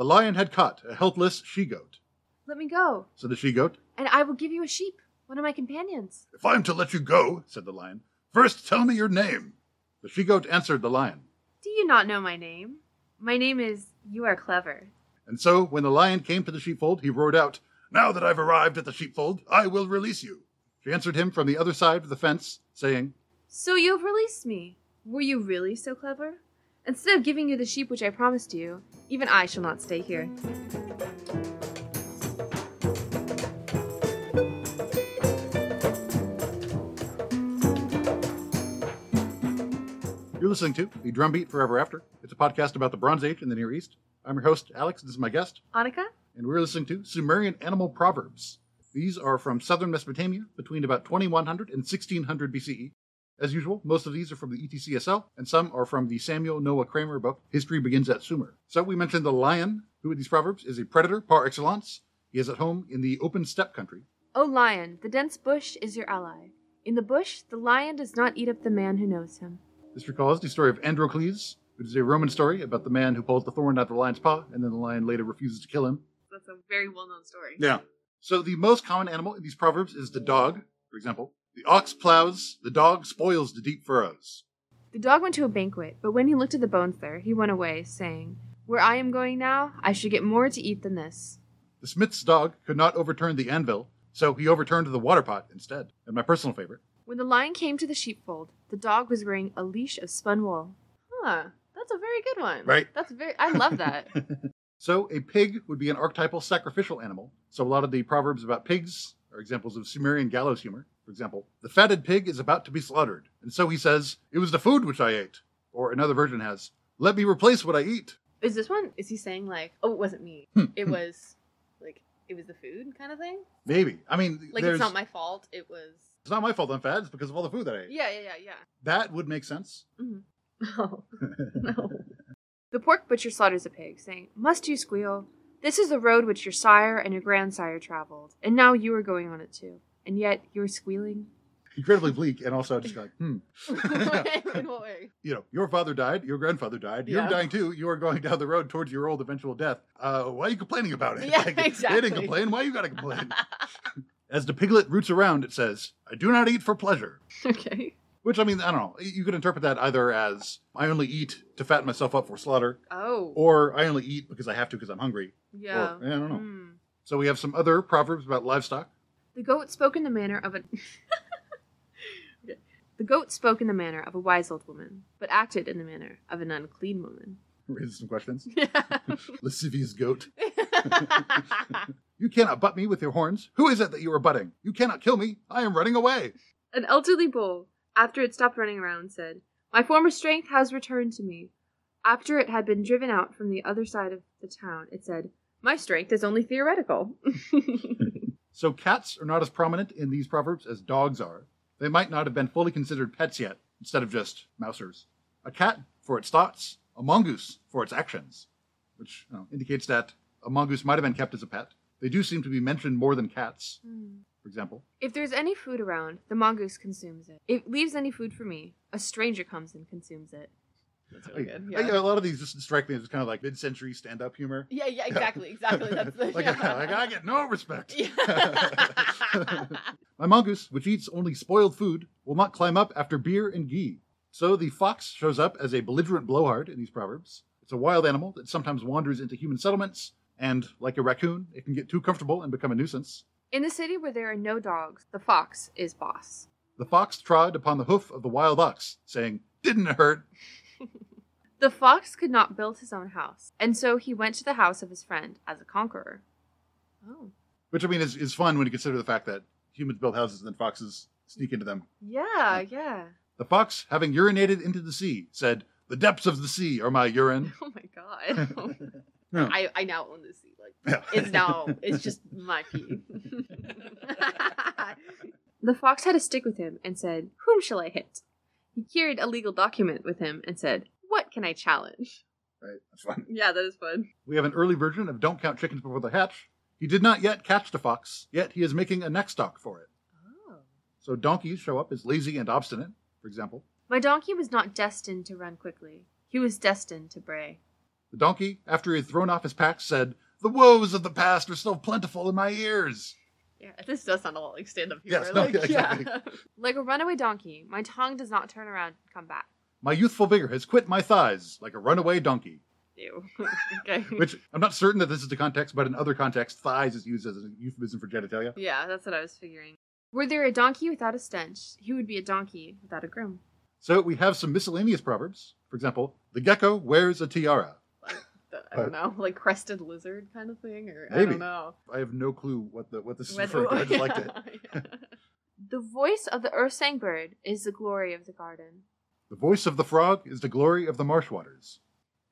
The lion had caught a helpless she goat. Let me go, Said the she goat, and I will give you a sheep, one of my companions. If I am to let you go, said the lion, first tell me your name. The she goat answered the lion. Do you not know my name? My name is You Are Clever. And so, when the lion came to the sheepfold, he roared out, Now that I've arrived at the sheepfold, I will release you. She answered him from the other side of the fence, saying, So you have released me. Were you really so clever? Instead of giving you the sheep which I promised you, even I shall not stay here. You're listening to The Drumbeat Forever After. It's a podcast about the Bronze Age in the Near East. I'm your host, Alex. and This is my guest, Annika? and we're listening to Sumerian Animal Proverbs. These are from southern Mesopotamia between about 2100 and 1600 BCE. As usual, most of these are from the ETCSL, and some are from the Samuel Noah Kramer book, History Begins at Sumer. So we mentioned the lion, who in these proverbs is a predator par excellence. He is at home in the open steppe country. O lion, the dense bush is your ally. In the bush, the lion does not eat up the man who knows him. This recalls the story of Androcles, which is a Roman story about the man who pulls the thorn out of the lion's paw, and then the lion later refuses to kill him. That's a very well known story. Yeah. So the most common animal in these proverbs is the dog, for example. The ox plows, the dog spoils the deep furrows. The dog went to a banquet, but when he looked at the bones there, he went away, saying, Where I am going now, I should get more to eat than this. The smith's dog could not overturn the anvil, so he overturned the water pot instead. And my personal favorite. When the lion came to the sheepfold, the dog was wearing a leash of spun wool. Huh, that's a very good one. Right. That's very, I love that. So a pig would be an archetypal sacrificial animal. So a lot of the proverbs about pigs are examples of Sumerian gallows humor. For example, the fatted pig is about to be slaughtered, and so he says, It was the food which I ate. Or another version has, Let me replace what I eat. Is this one, is he saying like, oh, it wasn't me. Hmm. It was, like, it was the food kind of thing? Maybe. I mean, Like, there's, it's not my fault. It was. it's not my fault I'm fat, it's because of all the food that I ate. Yeah, yeah, yeah, yeah. That would make sense. yeah. Oh, no. The pork butcher slaughters a pig, saying, Must you squeal? This is the road which your sire and your grandsire traveled, and now you are going on it too. And yet you are squealing? Incredibly bleak, and also just like, hmm. In what way? you know, your father died, your grandfather died, you're Yeah. dying too, you are going down the road towards your old eventual death. Uh, why are you complaining about it? Yeah, exactly. They didn't complain, why you gotta complain? As the piglet roots around, it says, I do not eat for pleasure. okay. Which, I mean, I don't know. You could interpret that either as, I only eat to fatten myself up for slaughter, Oh. or I only eat because I have to because I'm hungry. yeah. Or, I don't know. Hmm. So we have some other proverbs about livestock. The goat spoke in the manner of a. Okay. The goat spoke in the manner of a wise old woman, but acted in the manner of an unclean woman. Raises some questions. Yeah. Lascivious goat. You cannot butt me with your horns. Who is it that you are butting? You cannot kill me. I am running away. An elderly bull, after it stopped running around, said, My former strength has returned to me. After it had been driven out from the other side of the town, it said, My strength is only theoretical. So cats are not as prominent in these proverbs as dogs are. They might not have been fully considered pets yet, instead of just mousers. A cat for its thoughts, a mongoose for its actions, which you know, indicates that a mongoose might have been kept as a pet. They do seem to be mentioned more than cats, hmm. for example. if there's any food around, the mongoose consumes it. If it leaves any food for me, a stranger comes and consumes it. That's really good. I- a lot of these just strike me as kind of like mid-century stand-up humor. Yeah, yeah, exactly, exactly. That's the, like, yeah. like, I get no respect. My mongoose, which eats only spoiled food, will not climb up after beer and ghee. So the fox shows up as a belligerent blowhard in these proverbs. It's a wild animal that sometimes wanders into human settlements, and like a raccoon, it can get too comfortable and become a nuisance. In the city where there are no dogs, the fox is boss. The fox trod upon the hoof of the wild ox, saying, Didn't it hurt? The fox could not build his own house, and so he went to the house of his friend as a conqueror. Oh. Which, I mean, is, is fun when you consider the fact that humans build houses and then foxes sneak into them. Yeah, yeah. The fox, having urinated into the sea, said, The depths of the sea are my urine. Oh my god. Yeah. I, I now own the sea. Like Yeah. it's now it's just my pee. the fox had a stick with him and said, Whom shall I hit? He carried a legal document with him and said, What can I challenge? Right, that's fun. Yeah, that is fun. We have an early version of Don't Count Chickens Before They Hatch. He did not yet catch the fox, yet he is making a neck stock for it. Oh. So donkeys show up as lazy and obstinate, for example. My donkey was not destined to run quickly. He was destined to bray. The donkey, after he had thrown off his pack, said, The woes of the past are still plentiful in my ears. Yeah, this does sound a lot like stand up humor. Yes, no, like, yeah, exactly. like a runaway donkey, my tongue does not turn around and come back. My youthful vigor has quit my thighs like a runaway donkey. Ew. okay. Which I'm not certain that this is the context, but in other contexts, thighs is used as a euphemism for genitalia. Yeah, that's what I was figuring. Were there a donkey without a stench, he would be a donkey without a groom. So we have some miscellaneous proverbs. For example, the gecko wears a tiara. Like, I don't know, like crested lizard kind of thing, or I don't know. I have no clue what the what this is When- referring to. I just liked it. Yeah. the voice of the earth sang bird is the glory of the garden. The voice of the frog is the glory of the marsh waters.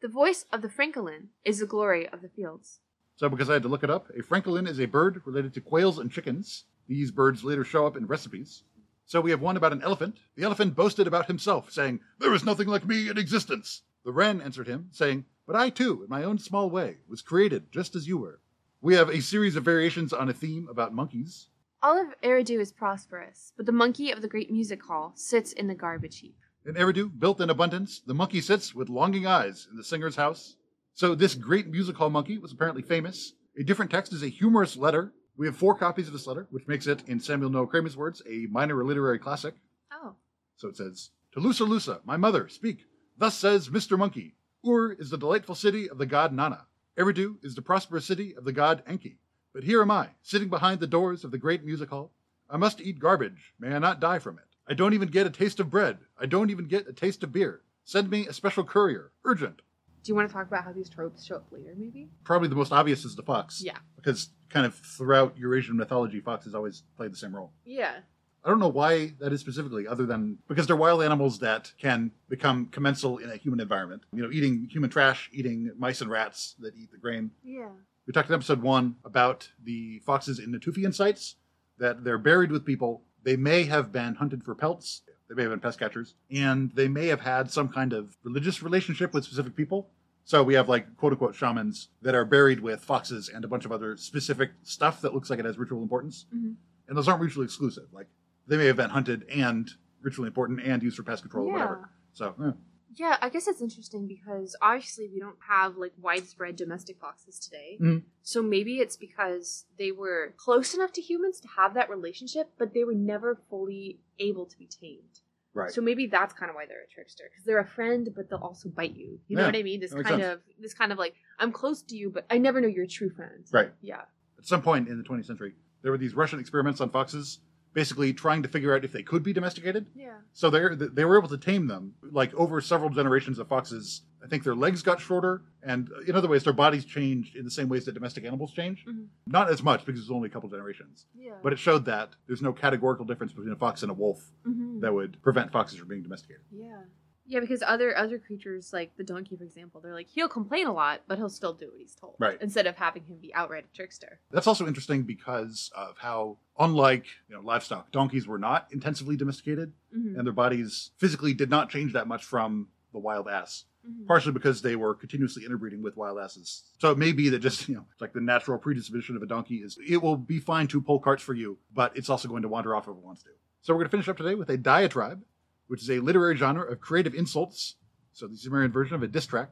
The voice of the francolin is the glory of the fields. So, because I had to look it up, a francolin is a bird related to quails and chickens. These birds later show up in recipes. So, we have one about an elephant. The elephant boasted about himself, saying, There is nothing like me in existence. The wren answered him, saying, But I too, in my own small way, was created just as you were. We have a series of variations on a theme about monkeys. All of Eridu is prosperous, but the monkey of the great music hall sits in the garbage heap. In Eridu, built in abundance, the monkey sits with longing eyes in the singer's house. So, this great music hall monkey was apparently famous. A different text is a humorous letter. We have four copies of this letter, which makes it, in Samuel Noah Kramer's words, a minor literary classic. Oh. So it says, To Lusalusa, my mother, speak. Thus says Mr. Monkey. Ur is the delightful city of the god Nanna. Eridu is the prosperous city of the god Enki. But here am I, sitting behind the doors of the great music hall. I must eat garbage. May I not die from it? I don't even get a taste of bread. I don't even get a taste of beer. Send me a special courier. Urgent. Do you want to talk about how these tropes show up later, maybe? Probably the most obvious is the fox. Yeah. Because kind of throughout Eurasian mythology, foxes always play the same role. Yeah. I don't know why that is specifically, other than because they're wild animals that can become commensal in a human environment. You know, eating human trash, eating mice and rats that eat the grain. Yeah. We talked in episode one about the foxes in Natufian sites, that they're buried with people. They may have been hunted for pelts, they may have been pest catchers, and they may have had some kind of religious relationship with specific people. So we have like quote unquote shamans that are buried with foxes and a bunch of other specific stuff that looks like it has ritual importance. Mhm. And those aren't mutually exclusive. Like they may have been hunted and ritually important and used for pest control or whatever. So eh. Yeah, I guess it's interesting because obviously we don't have like widespread domestic foxes today. Mhm. So maybe it's because they were close enough to humans to have that relationship, but they were never fully able to be tamed. right. So maybe that's kind of why they're a trickster because they're a friend, but they'll also bite you. You know Yeah, what I mean? This kind sense. of this kind of like I'm close to you, but I never know you're a true friend. Right. Yeah. At some point in the 20th century, there were these Russian experiments on foxes, basically trying to figure out if they could be domesticated. Yeah. So they they were able to tame them like over several generations of foxes. I think their legs got shorter, and in other ways, their bodies changed in the same ways that domestic animals change. Mhm. Not as much because it was only a couple generations, Yeah. but it showed that there's no categorical difference between a fox and a wolf Mhm. that would prevent foxes from being domesticated. Yeah. Yeah, because other other creatures like the donkey, for example, they're like he'll complain a lot, but he'll still do what he's told. Right. Instead of having him be outright a trickster. That's also interesting because of how, unlike you know livestock, donkeys were not intensively domesticated, Mhm. and their bodies physically did not change that much from the wild ass. Mhm. partially because they were continuously interbreeding with wild asses. So it may be that just, you know, it's like the natural predisposition of a donkey is it will be fine to pull carts for you, but it's also going to wander off if it wants to. So we're going to finish up today with a diatribe, which is a literary genre of creative insults. So the Sumerian version of a diss track.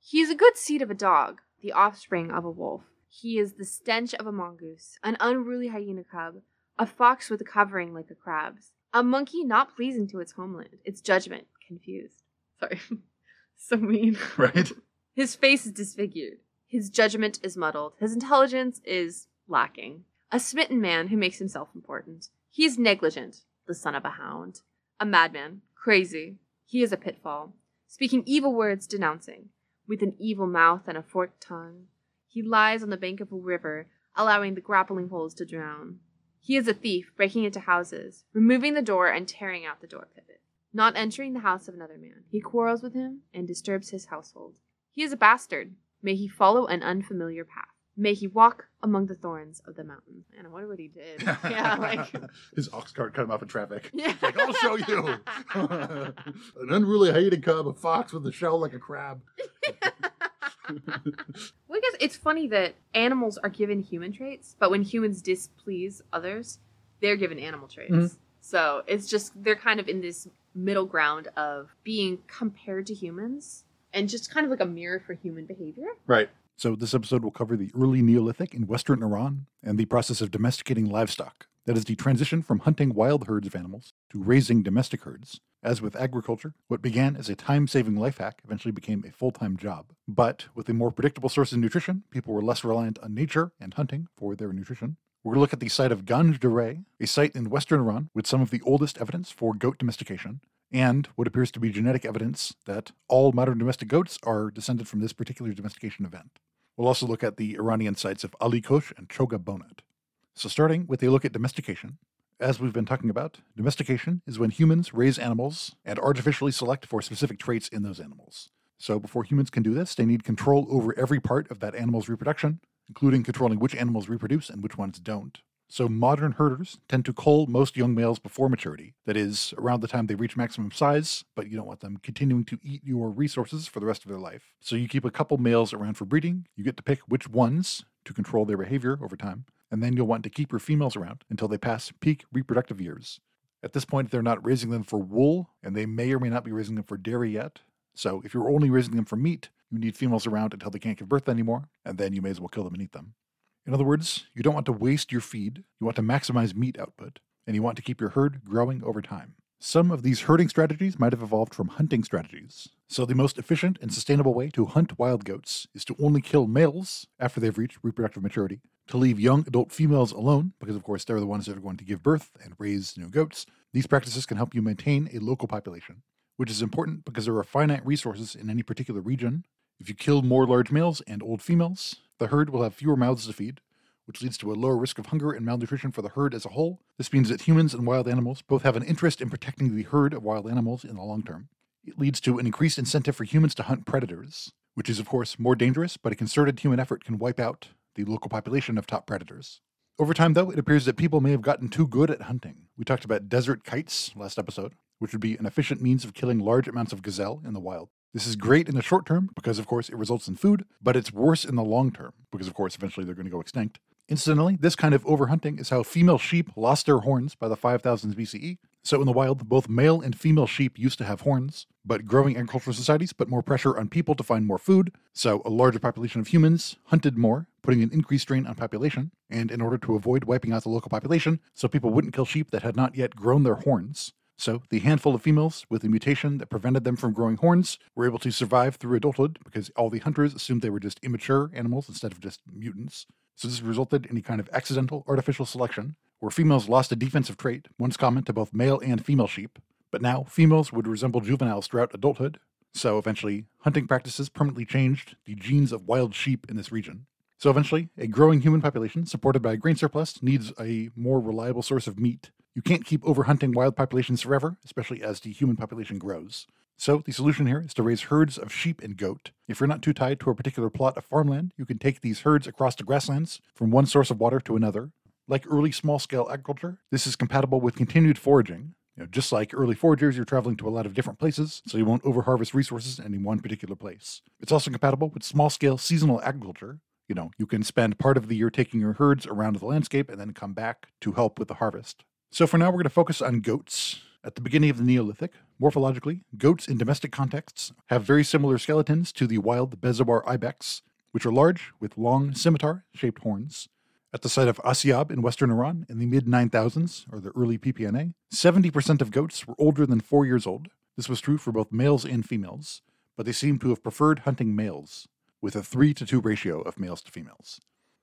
He is a good seed of a dog, the offspring of a wolf. He is the stench of a mongoose, an unruly hyena cub, a fox with a covering like a crab's, a monkey not pleasing to its homeland, its judgment confused. Sorry. so mean. Right? His face is disfigured. His judgment is muddled. His intelligence is lacking. A smitten man who makes himself important. He is negligent, the son of a hound. A madman, crazy. He is a pitfall, speaking evil words, denouncing, with an evil mouth and a forked tongue. He lies on the bank of a river, allowing the grappling poles to drown. He is a thief, breaking into houses, removing the door and tearing out the door pivot. Not entering the house of another man, he quarrels with him and disturbs his household. He is a bastard. May he follow an unfamiliar path. May he walk among the thorns of the mountain. And I wonder what he did. yeah, like. his ox cart cut him off in traffic. Yeah. Like, I'll show you. An unruly hyena cub, a fox with a shell like a crab. Well, I guess it's funny that animals are given human traits, but when humans displease others, they're given animal traits. Mhm. So it's just they're kind of in this middle ground of being compared to humans and just kind of like a mirror for human behavior. Right. So, this episode will cover the early Neolithic in Western Iran and the process of domesticating livestock. That is the transition from hunting wild herds of animals to raising domestic herds. As with agriculture, what began as a time saving life hack eventually became a full time job. But with a more predictable source of nutrition, people were less reliant on nature and hunting for their nutrition. We're going to look at the site of Ganj Dareh, a site in western Iran with some of the oldest evidence for goat domestication, and what appears to be genetic evidence that all modern domestic goats are descended from this particular domestication event. We'll also look at the Iranian sites of Ali Kosh and Chogha Bonut. So, starting with a look at domestication, as we've been talking about, domestication is when humans raise animals and artificially select for specific traits in those animals. So, before humans can do this, they need control over every part of that animal's reproduction, including controlling which animals reproduce and which ones don't. So, modern herders tend to cull most young males before maturity, that is, around the time they reach maximum size, but you don't want them continuing to eat your resources for the rest of their life. So, you keep a couple males around for breeding, you get to pick which ones to control their behavior over time, and then you'll want to keep your females around until they pass peak reproductive years. At this point, they're not raising them for wool, and they may or may not be raising them for dairy yet. So if you're only raising them for meat, you need females around until they can't give birth anymore, and then you may as well kill them and eat them. In other words, you don't want to waste your feed, you want to maximize meat output, and you want to keep your herd growing over time. Some of these herding strategies might have evolved from hunting strategies. So, the most efficient and sustainable way to hunt wild goats is to only kill males after they've reached reproductive maturity, to leave young adult females alone, because of course they're the ones that are going to give birth and raise new goats. These practices can help you maintain a local population, which is important because there are finite resources in any particular region. If you kill more large males and old females, the herd will have fewer mouths to feed, which leads to a lower risk of hunger and malnutrition for the herd as a whole. This means that humans and wild animals both have an interest in protecting the herd of wild animals in the long term. It leads to an increased incentive for humans to hunt predators, which is, of course, more dangerous, but a concerted human effort can wipe out the local population of top predators. Over time, though, it appears that people may have gotten too good at hunting. We talked about desert kites last episode, which would be an efficient means of killing large amounts of gazelle in the wild. This is great in the short term because, of course, it results in food, but it's worse in the long term because, of course, eventually they're going to go extinct. Incidentally, this kind of overhunting is how female sheep lost their horns by the 5000s BCE. So, in the wild, both male and female sheep used to have horns, but growing agricultural societies put more pressure on people to find more food, so a larger population of humans hunted more, putting an increased strain on population, and in order to avoid wiping out the local population, so people wouldn't kill sheep that had not yet grown their horns. So, the handful of females with a mutation that prevented them from growing horns were able to survive through adulthood because all the hunters assumed they were just immature animals instead of just mutants. So this resulted in a kind of accidental artificial selection, where females lost a defensive trait, once common to both male and female sheep, but now females would resemble juveniles throughout adulthood, so eventually hunting practices permanently changed the genes of wild sheep in this region. So eventually, a growing human population supported by a grain surplus needs a more reliable source of meat. You can't keep overhunting wild populations forever, especially as the human population grows. So, the solution here is to raise herds of sheep and goat. If you're not too tied to a particular plot of farmland, you can take these herds across the grasslands from one source of water to another. Like early small scale agriculture, this is compatible with continued foraging. You know, just like early foragers, you're traveling to a lot of different places, so you won't overharvest resources in any one particular place. It's also compatible with small scale seasonal agriculture. You know, you can spend part of the year taking your herds around the landscape and then come back to help with the harvest. So for now, we're going to focus on goats. At the beginning of the Neolithic, morphologically, goats in domestic contexts have very similar skeletons to the wild Bezoar ibex, which are large with long scimitar shaped horns. At the site of Asyab in western Iran in the mid 9000s, or the early PPNA, 70% of goats were older than four years old. This was true for both males and females, but they seem to have preferred hunting males, with a 3 to 2 ratio of males to females.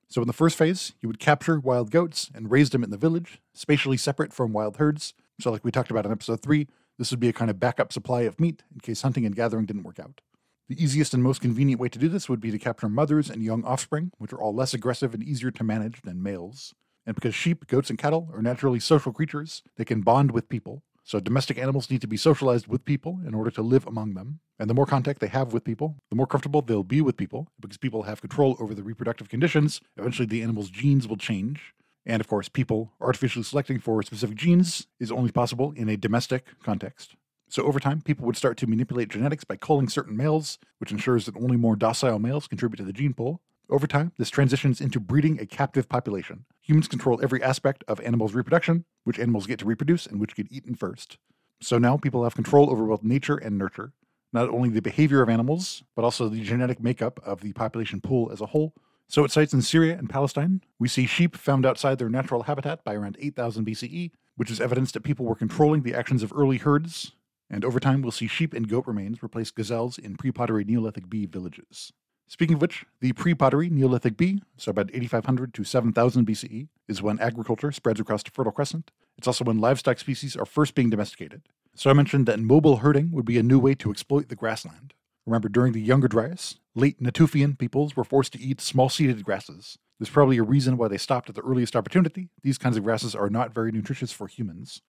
So, in the first phase, you would capture wild goats and raise them in the village, spatially separate from wild herds, so, like we talked about in episode 3, this would be a kind of backup supply of meat in case hunting and gathering didn't work out. The easiest and most convenient way to do this would be to capture mothers and young offspring, which are all less aggressive and easier to manage than males. And because sheep, goats, and cattle are naturally social creatures, they can bond with people. So domestic animals need to be socialized with people in order to live among them. And the more contact they have with people, the more comfortable they'll be with people, because people have control over the reproductive conditions. Eventually, the animal's genes will change, and of course, people artificially selecting for specific genes is only possible in a domestic context. So over time, people would start to manipulate genetics by culling certain males, which ensures that only more docile males contribute to the gene pool. Over time, this transitions into breeding a captive population. Humans control every aspect of animals' reproduction, which animals get to reproduce and which get eaten first. So now people have control over both nature and nurture. not only the behavior of animals, but also the genetic makeup of the population pool as a whole. So at sites in Syria and Palestine, we see sheep found outside their natural habitat by around 8000 BCE, which is evidence that people were controlling the actions of early herds. And over time, we'll see sheep and goat remains replace gazelles in pre pottery Neolithic B villages. Speaking of which, the pre pottery Neolithic B, so about 8500 to 7000 BCE, is when agriculture spreads across the Fertile Crescent. It's also when livestock species are first being domesticated. So I mentioned that mobile herding would be a new way to exploit the grassland. Remember, during the Younger Dryas, late Natufian peoples were forced to eat small seeded grasses. There's probably a reason why they stopped at the earliest opportunity. These kinds of grasses are not very nutritious for humans.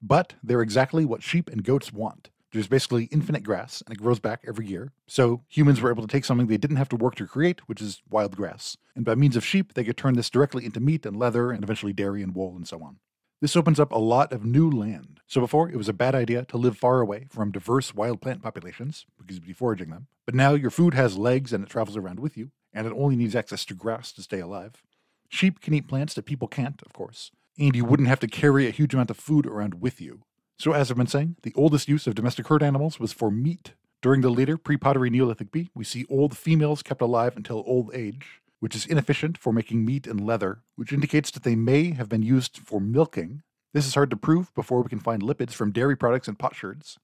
But they're exactly what sheep and goats want. There's basically infinite grass, and it grows back every year. So humans were able to take something they didn't have to work to create, which is wild grass. And by means of sheep, they could turn this directly into meat and leather, and eventually dairy and wool and so on. This opens up a lot of new land. So before, it was a bad idea to live far away from diverse wild plant populations, because you'd be foraging them. But now your food has legs and it travels around with you, and it only needs access to grass to stay alive. Sheep can eat plants that people can't, of course, and you wouldn't have to carry a huge amount of food around with you. So, as I've been saying, the oldest use of domestic herd animals was for meat. During the later pre pottery Neolithic B, we see old females kept alive until old age, which is inefficient for making meat and leather, which indicates that they may have been used for milking. This is hard to prove before we can find lipids from dairy products and potsherds.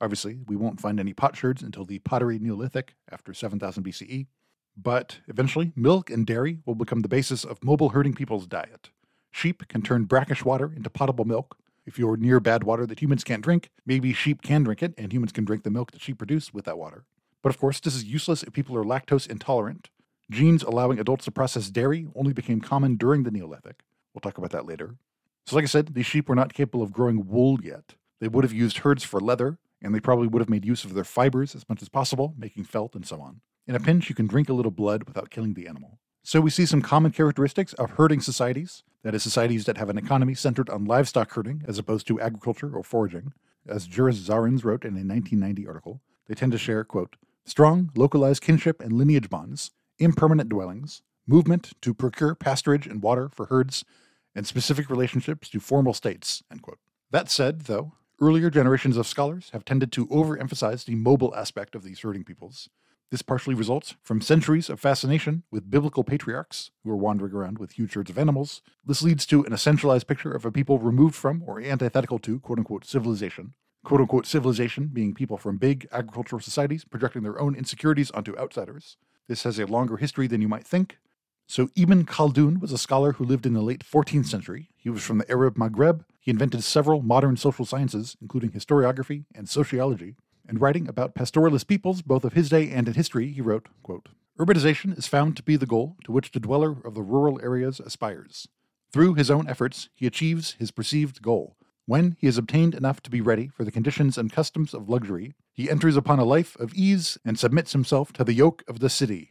Obviously, we won't find any potsherds until the pottery Neolithic after 7000 BCE, but eventually, milk and dairy will become the basis of mobile herding people's diet. Sheep can turn brackish water into potable milk. If you're near bad water that humans can't drink, maybe sheep can drink it and humans can drink the milk that sheep produce with that water. But of course, this is useless if people are lactose intolerant. Genes allowing adults to process dairy only became common during the Neolithic. We'll talk about that later. So, like I said, these sheep were not capable of growing wool yet. They would have used herds for leather, and they probably would have made use of their fibers as much as possible, making felt and so on. In a pinch, you can drink a little blood without killing the animal. So we see some common characteristics of herding societies, that is, societies that have an economy centered on livestock herding as opposed to agriculture or foraging. As Juris Zarins wrote in a 1990 article, they tend to share, quote, strong, localized kinship and lineage bonds, impermanent dwellings, movement to procure pasturage and water for herds, and specific relationships to formal states, end quote. That said, though, earlier generations of scholars have tended to overemphasize the mobile aspect of these herding peoples, this partially results from centuries of fascination with biblical patriarchs who are wandering around with huge herds of animals. This leads to an essentialized picture of a people removed from or antithetical to quote unquote civilization. Quote unquote civilization being people from big agricultural societies projecting their own insecurities onto outsiders. This has a longer history than you might think. So, Ibn Khaldun was a scholar who lived in the late 14th century. He was from the Arab Maghreb. He invented several modern social sciences, including historiography and sociology. And writing about pastoralist peoples, both of his day and in history, he wrote, quote, Urbanization is found to be the goal to which the dweller of the rural areas aspires. Through his own efforts, he achieves his perceived goal. When he has obtained enough to be ready for the conditions and customs of luxury, he enters upon a life of ease and submits himself to the yoke of the city.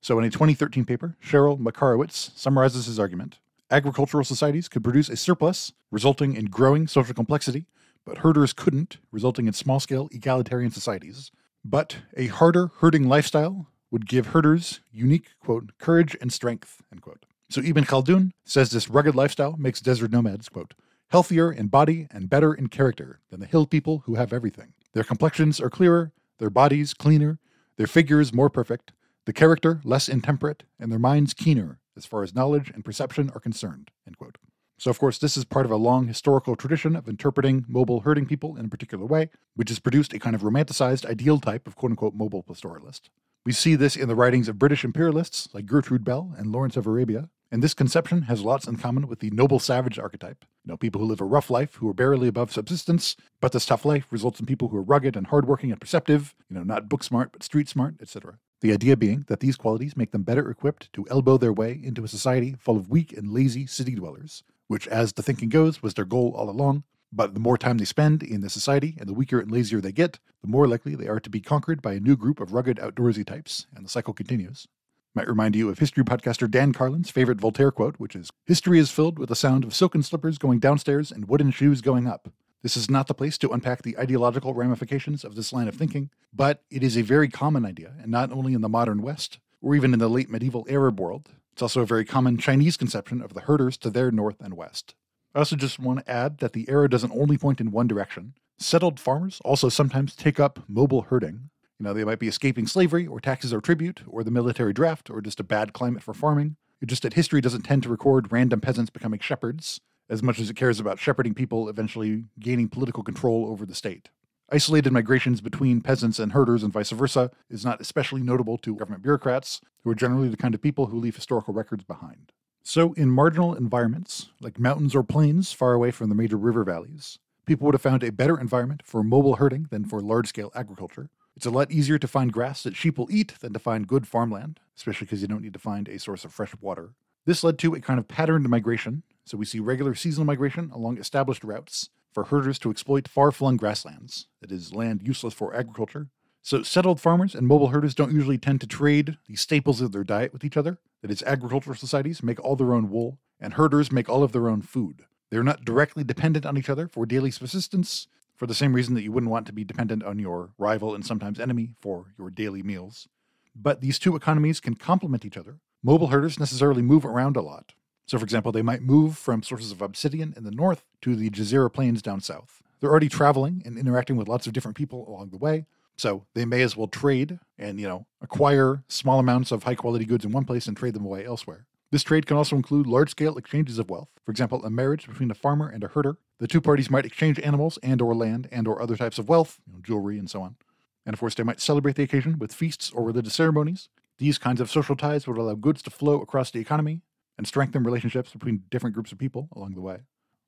So, in a 2013 paper, Cheryl Makarewicz summarizes his argument. Agricultural societies could produce a surplus, resulting in growing social complexity, but herders couldn't, resulting in small scale egalitarian societies. But a harder herding lifestyle would give herders unique, quote, courage and strength, end quote. So Ibn Khaldun says this rugged lifestyle makes desert nomads, quote, healthier in body and better in character than the hill people who have everything. Their complexions are clearer, their bodies cleaner, their figures more perfect, the character less intemperate, and their minds keener as far as knowledge and perception are concerned, end quote. So, of course, this is part of a long historical tradition of interpreting mobile herding people in a particular way, which has produced a kind of romanticized ideal type of quote unquote mobile pastoralist. We see this in the writings of British imperialists like Gertrude Bell and Lawrence of Arabia, and this conception has lots in common with the noble savage archetype. You know, people who live a rough life, who are barely above subsistence, but this tough life results in people who are rugged and hardworking and perceptive, you know, not book smart, but street smart, etc. The idea being that these qualities make them better equipped to elbow their way into a society full of weak and lazy city dwellers, which, as the thinking goes, was their goal all along. But the more time they spend in the society and the weaker and lazier they get, the more likely they are to be conquered by a new group of rugged outdoorsy types, and the cycle continues. Might remind you of history podcaster Dan Carlin's favorite Voltaire quote, which is History is filled with the sound of silken slippers going downstairs and wooden shoes going up. This is not the place to unpack the ideological ramifications of this line of thinking, but it is a very common idea, and not only in the modern West, or even in the late medieval Arab world, it's also a very common Chinese conception of the herders to their north and west. I also just want to add that the arrow doesn't only point in one direction. Settled farmers also sometimes take up mobile herding. You know, they might be escaping slavery or taxes or tribute or the military draft or just a bad climate for farming. It's just that history doesn't tend to record random peasants becoming shepherds as much as it cares about shepherding people eventually gaining political control over the state. Isolated migrations between peasants and herders and vice versa is not especially notable to government bureaucrats, who are generally the kind of people who leave historical records behind. So, in marginal environments, like mountains or plains far away from the major river valleys, people would have found a better environment for mobile herding than for large scale agriculture. It's a lot easier to find grass that sheep will eat than to find good farmland, especially because you don't need to find a source of fresh water. This led to a kind of patterned migration, so we see regular seasonal migration along established routes for herders to exploit far flung grasslands, that is, land useless for agriculture. So, settled farmers and mobile herders don't usually tend to trade the staples of their diet with each other. That is, agricultural societies make all their own wool, and herders make all of their own food. They're not directly dependent on each other for daily subsistence, for the same reason that you wouldn't want to be dependent on your rival and sometimes enemy for your daily meals. But these two economies can complement each other. Mobile herders necessarily move around a lot, so, for example, they might move from sources of obsidian in the north to the Jazira Plains down south. They're already traveling and interacting with lots of different people along the way, so they may as well trade and, you know, acquire small amounts of high quality goods in one place and trade them away elsewhere. This trade can also include large scale exchanges of wealth. For example, a marriage between a farmer and a herder. The two parties might exchange animals and or land and or other types of wealth, you know, jewelry and so on. And of course, they might celebrate the occasion with feasts or religious ceremonies. These kinds of social ties would allow goods to flow across the economy and strengthen relationships between different groups of people along the way.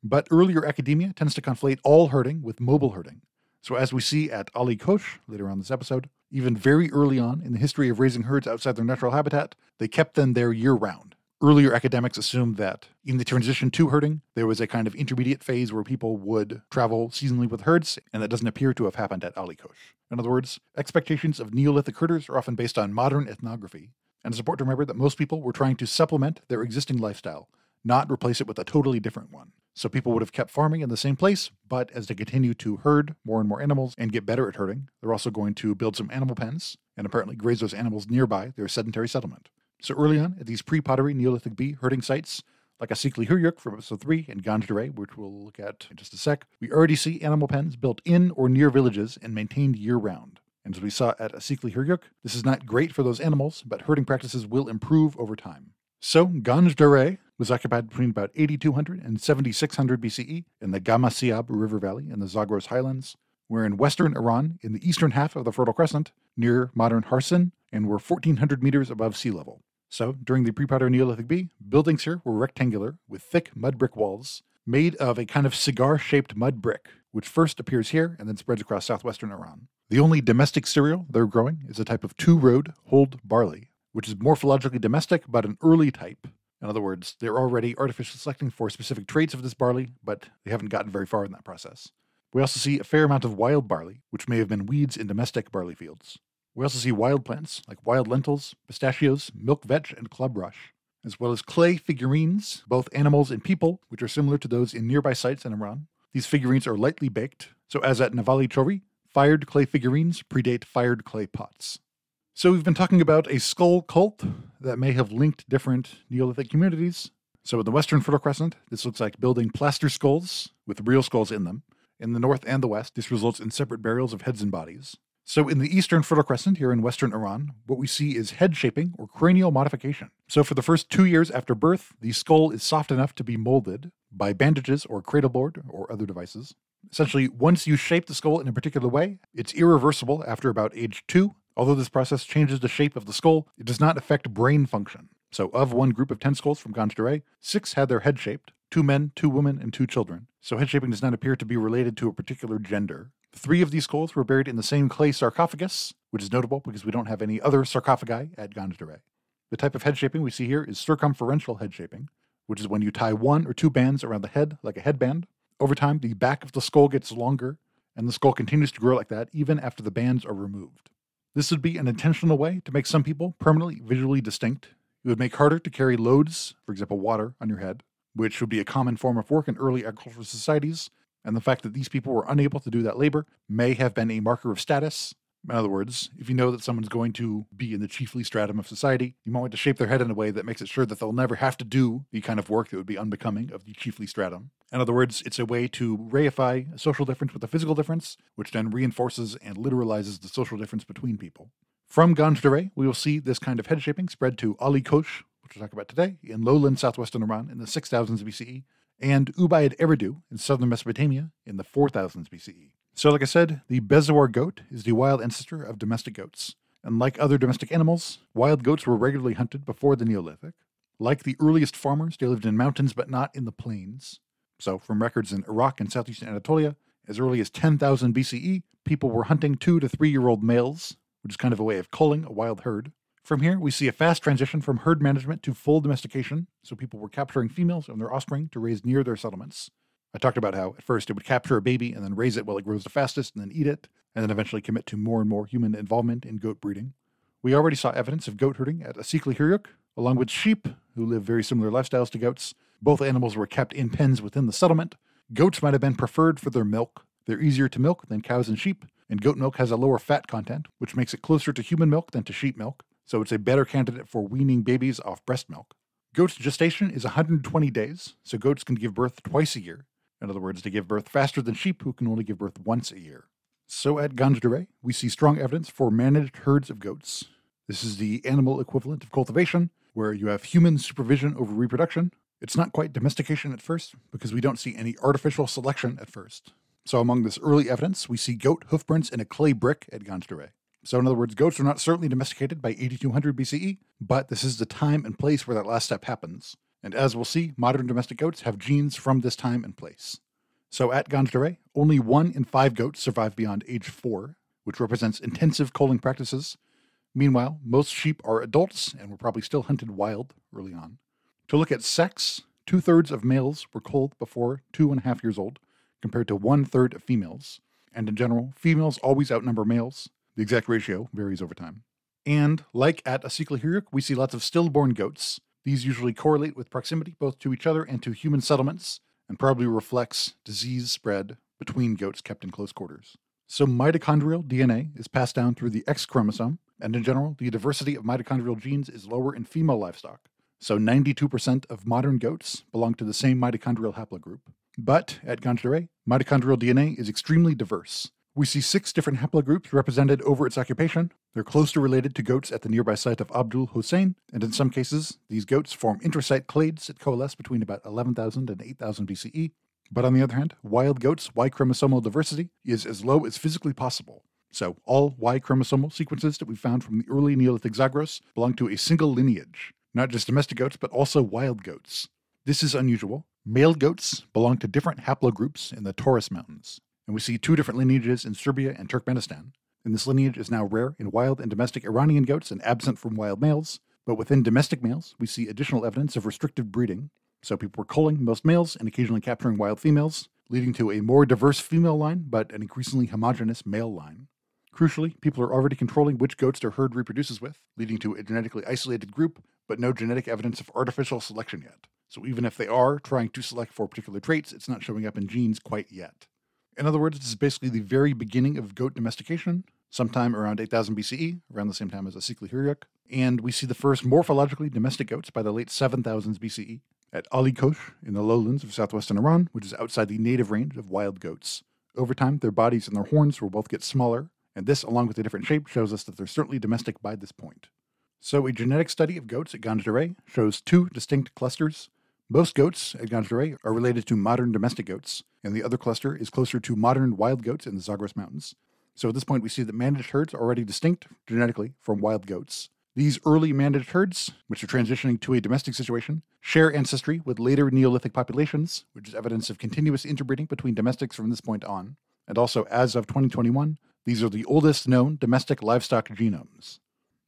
But earlier academia tends to conflate all herding with mobile herding. So, as we see at Ali Kosh later on this episode, even very early on in the history of raising herds outside their natural habitat, they kept them there year round. Earlier academics assumed that in the transition to herding, there was a kind of intermediate phase where people would travel seasonally with herds, and that doesn't appear to have happened at Ali Kosh. In other words, expectations of Neolithic herders are often based on modern ethnography, and it's important to remember that most people were trying to supplement their existing lifestyle, not replace it with a totally different one. So people would have kept farming in the same place, but as they continue to herd more and more animals and get better at herding, they're also going to build some animal pens and apparently graze those animals nearby their sedentary settlement. So early on, at these pre-pottery Neolithic B herding sites, like Asikli Höyük from episode 3 and Ganj which we'll look at in just a sec, we already see animal pens built in or near villages and maintained year-round. And as we saw at Asikli Höyük, this is not great for those animals, but herding practices will improve over time. So, Ganj Dareh was occupied between about 8200 and 7600 BCE in the Gamasiab River Valley in the Zagros Highlands. We're in western Iran, in the eastern half of the Fertile Crescent, near modern Harsin, and we're 1400 meters above sea level. So, during the pre-Pottery Neolithic B, buildings here were rectangular with thick mud brick walls made of a kind of cigar shaped mud brick, which first appears here and then spreads across southwestern Iran. The only domestic cereal they're growing is a type of two rowed hulled barley, which is morphologically domestic but an early type. In other words, they're already artificially selecting for specific traits of this barley, but they haven't gotten very far in that process. We also see a fair amount of wild barley, which may have been weeds in domestic barley fields. We also see wild plants like wild lentils, pistachios, milk vetch, and clubrush, as well as clay figurines, both animals and people, which are similar to those in nearby sites in Iran. These figurines are lightly baked, so as at Nevali Cori, fired clay figurines predate fired clay pots. So we've been talking about a skull cult that may have linked different Neolithic communities. So in the Western Fertile Crescent, this looks like building plaster skulls with real skulls in them. In the north and the west, this results in separate burials of heads and bodies. So in the Eastern Fertile Crescent here in Western Iran, what we see is head shaping or cranial modification. So for the first two years after birth, the skull is soft enough to be molded by bandages or cradleboard or other devices. Essentially, once you shape the skull in a particular way, it's irreversible after about age two. Although this process changes the shape of the skull, it does not affect brain function. So, of one group of 10 skulls from Ganj six had their head shaped two men, two women, and two children. So, head shaping does not appear to be related to a particular gender. Three of these skulls were buried in the same clay sarcophagus, which is notable because we don't have any other sarcophagi at Ganj The type of head shaping we see here is circumferential head shaping, which is when you tie one or two bands around the head like a headband. Over time, the back of the skull gets longer, and the skull continues to grow like that even after the bands are removed. This would be an intentional way to make some people permanently visually distinct. It would make harder to carry loads, for example, water, on your head, which would be a common form of work in early agricultural societies. And the fact that these people were unable to do that labor may have been a marker of status. In other words, if you know that someone's going to be in the chiefly stratum of society, you might want to shape their head in a way that makes it sure that they'll never have to do the kind of work that would be unbecoming of the chiefly stratum. In other words, it's a way to reify a social difference with a physical difference, which then reinforces and literalizes the social difference between people. From Ganj Dareh, we will see this kind of head shaping spread to Ali Kosh, which we'll talk about today, in lowland southwestern Iran in the 6000s BCE, and Ubaid Eridu in southern Mesopotamia in the 4000s BCE. So, like I said, the Bezoar goat is the wild ancestor of domestic goats. And like other domestic animals, wild goats were regularly hunted before the Neolithic. Like the earliest farmers, they lived in mountains but not in the plains. So, from records in Iraq and southeastern Anatolia, as early as 10,000 BCE, people were hunting two to three year old males, which is kind of a way of culling a wild herd. From here, we see a fast transition from herd management to full domestication, so people were capturing females and their offspring to raise near their settlements. I talked about how at first it would capture a baby and then raise it while it grows the fastest and then eat it, and then eventually commit to more and more human involvement in goat breeding. We already saw evidence of goat herding at Asikli Höyük, along with sheep, who live very similar lifestyles to goats. Both animals were kept in pens within the settlement. Goats might have been preferred for their milk. They're easier to milk than cows and sheep, and goat milk has a lower fat content, which makes it closer to human milk than to sheep milk, so it's a better candidate for weaning babies off breast milk. Goat's gestation is 120 days, so goats can give birth twice a year, in other words, they give birth faster than sheep who can only give birth once a year. So at Ganj Dareh, we see strong evidence for managed herds of goats. This is the animal equivalent of cultivation, where you have human supervision over reproduction. It's not quite domestication at first, because we don't see any artificial selection at first. So among this early evidence, we see goat hoofprints in a clay brick at Ganj Dareh. So in other words, goats are not certainly domesticated by 8200 BCE, but this is the time and place where that last step happens. And as we'll see, modern domestic goats have genes from this time and place. So at Ganj Dareh, only one in five goats survive beyond age four, which represents intensive culling practices. Meanwhile, most sheep are adults and were probably still hunted wild early on. To look at sex, two thirds of males were culled before two and a half years old, compared to one third of females. And in general, females always outnumber males. The exact ratio varies over time. And like at Asikli Höyük, we see lots of stillborn goats, these usually correlate with proximity both to each other and to human settlements, and probably reflects disease spread between goats kept in close quarters. So, mitochondrial DNA is passed down through the X chromosome, and in general, the diversity of mitochondrial genes is lower in female livestock. So, 92% of modern goats belong to the same mitochondrial haplogroup. But at Ganj mitochondrial DNA is extremely diverse, we see six different haplogroups represented over its occupation. They're closely related to goats at the nearby site of Abdul Hussein, and in some cases, these goats form intersite clades that coalesce between about 11,000 and 8,000 BCE. But on the other hand, wild goats' Y chromosomal diversity is as low as physically possible. So, all Y chromosomal sequences that we found from the early Neolithic Zagros belong to a single lineage, not just domestic goats, but also wild goats. This is unusual. Male goats belong to different haplogroups in the Taurus Mountains and we see two different lineages in Serbia and Turkmenistan. And this lineage is now rare in wild and domestic Iranian goats and absent from wild males. But within domestic males, we see additional evidence of restrictive breeding. So people were culling most males and occasionally capturing wild females, leading to a more diverse female line, but an increasingly homogeneous male line. Crucially, people are already controlling which goats their herd reproduces with, leading to a genetically isolated group, but no genetic evidence of artificial selection yet. So even if they are trying to select for particular traits, it's not showing up in genes quite yet. In other words, this is basically the very beginning of goat domestication, sometime around 8000 BCE, around the same time as Asikli Höyük. And we see the first morphologically domestic goats by the late 7000s BCE at Ali Kosh in the lowlands of southwestern Iran, which is outside the native range of wild goats. Over time, their bodies and their horns will both get smaller, and this, along with the different shape, shows us that they're certainly domestic by this point. So, a genetic study of goats at Ganj Dareh shows two distinct clusters most goats at Ganj Dareh are related to modern domestic goats, and the other cluster is closer to modern wild goats in the Zagros Mountains. So at this point, we see that managed herds are already distinct genetically from wild goats. These early managed herds, which are transitioning to a domestic situation, share ancestry with later Neolithic populations, which is evidence of continuous interbreeding between domestics from this point on. And also, as of 2021, these are the oldest known domestic livestock genomes.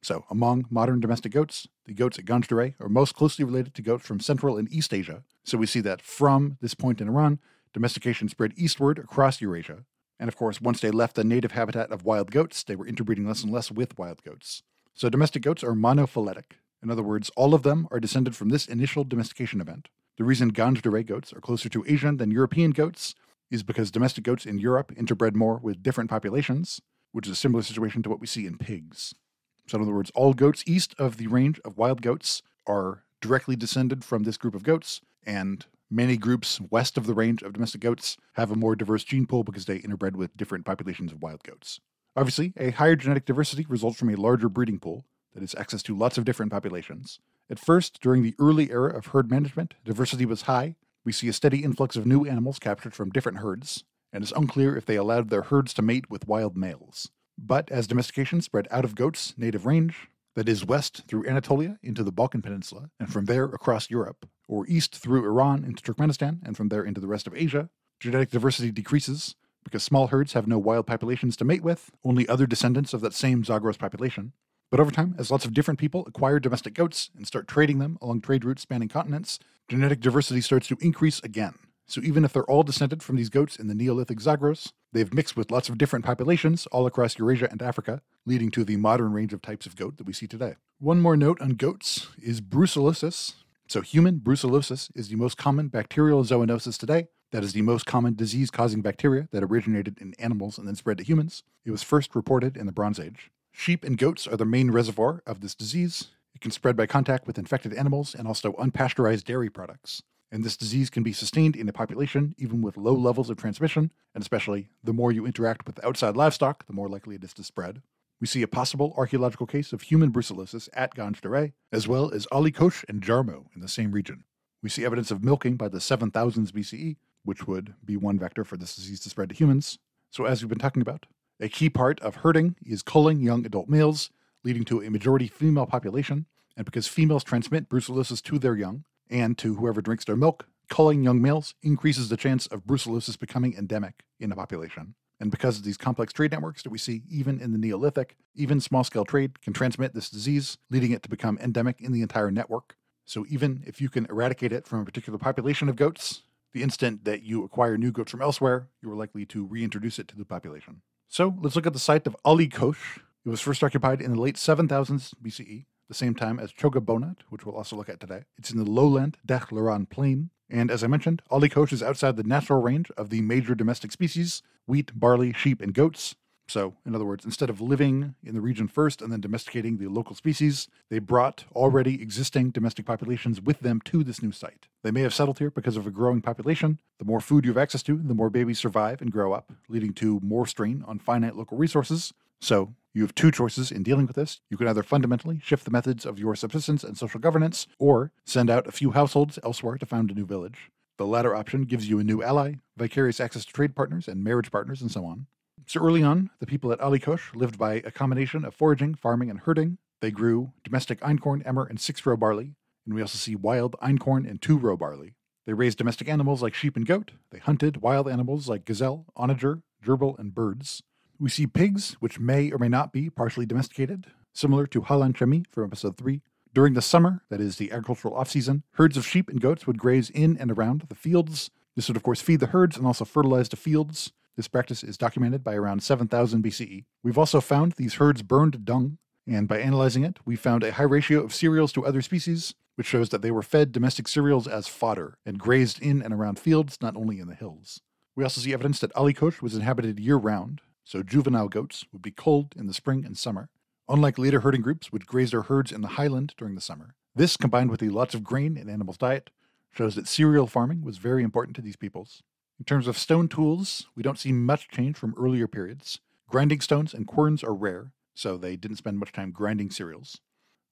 So, among modern domestic goats, the goats at Ganj Dareh are most closely related to goats from Central and East Asia. So, we see that from this point in Iran, domestication spread eastward across Eurasia. And of course, once they left the native habitat of wild goats, they were interbreeding less and less with wild goats. So, domestic goats are monophyletic. In other words, all of them are descended from this initial domestication event. The reason Ganj Dareh goats are closer to Asian than European goats is because domestic goats in Europe interbred more with different populations, which is a similar situation to what we see in pigs. So, in other words, all goats east of the range of wild goats are directly descended from this group of goats, and many groups west of the range of domestic goats have a more diverse gene pool because they interbred with different populations of wild goats. Obviously, a higher genetic diversity results from a larger breeding pool that has access to lots of different populations. At first, during the early era of herd management, diversity was high. We see a steady influx of new animals captured from different herds, and it's unclear if they allowed their herds to mate with wild males. But as domestication spread out of goats' native range, that is west through Anatolia into the Balkan Peninsula, and from there across Europe, or east through Iran into Turkmenistan, and from there into the rest of Asia, genetic diversity decreases because small herds have no wild populations to mate with, only other descendants of that same Zagros population. But over time, as lots of different people acquire domestic goats and start trading them along trade routes spanning continents, genetic diversity starts to increase again. So even if they're all descended from these goats in the Neolithic Zagros, they've mixed with lots of different populations all across Eurasia and Africa, leading to the modern range of types of goat that we see today. One more note on goats is brucellosis. So human brucellosis is the most common bacterial zoonosis today. That is the most common disease causing bacteria that originated in animals and then spread to humans. It was first reported in the Bronze Age. Sheep and goats are the main reservoir of this disease. It can spread by contact with infected animals and also unpasteurized dairy products. And this disease can be sustained in a population even with low levels of transmission, and especially the more you interact with outside livestock, the more likely it is to spread. We see a possible archaeological case of human brucellosis at Ganj Dareh, as well as Ali Kosh and Jarmo in the same region. We see evidence of milking by the 7000s BCE, which would be one vector for this disease to spread to humans. So, as we've been talking about, a key part of herding is culling young adult males, leading to a majority female population. And because females transmit brucellosis to their young and to whoever drinks their milk, culling young males increases the chance of brucellosis becoming endemic in a population. And because of these complex trade networks that we see even in the Neolithic, even small scale trade can transmit this disease, leading it to become endemic in the entire network. So even if you can eradicate it from a particular population of goats, the instant that you acquire new goats from elsewhere, you are likely to reintroduce it to the population. So let's look at the site of Ali Kosh. It was first occupied in the late 7000s BCE, the same time as Chogha Bonut, which we'll also look at today. It's in the lowland Deh Luran plain. And as I mentioned, Ali Kosh is outside the natural range of the major domestic species wheat, barley, sheep, and goats. So, in other words, instead of living in the region first and then domesticating the local species, they brought already existing domestic populations with them to this new site. They may have settled here because of a growing population. The more food you have access to, the more babies survive and grow up, leading to more strain on finite local resources. So, you have two choices in dealing with this. You can either fundamentally shift the methods of your subsistence and social governance, or send out a few households elsewhere to found a new village. The latter option gives you a new ally, vicarious access to trade partners and marriage partners, and so on. So early on, the people at Ali Kosh lived by a combination of foraging, farming, and herding. They grew domestic einkorn, emmer, and six row barley, and we also see wild einkorn and two row barley. They raised domestic animals like sheep and goat. They hunted wild animals like gazelle, onager, gerbil, and birds. We see pigs, which may or may not be partially domesticated, similar to Hallan Çemi from episode 3. During the summer, that is the agricultural off season, herds of sheep and goats would graze in and around the fields. This would, of course, feed the herds and also fertilize the fields. This practice is documented by around 7000 BCE. We've also found these herds burned dung, and by analyzing it, we found a high ratio of cereals to other species, which shows that they were fed domestic cereals as fodder and grazed in and around fields, not only in the hills. We also see evidence that Ali Kosh was inhabited year round, so juvenile goats would be culled in the spring and summer, unlike later herding groups which grazed their herds in the highland during the summer. This, combined with the lots of grain in animals' diet, shows that cereal farming was very important to these peoples. In terms of stone tools, we don't see much change from earlier periods. Grinding stones and querns are rare, so they didn't spend much time grinding cereals.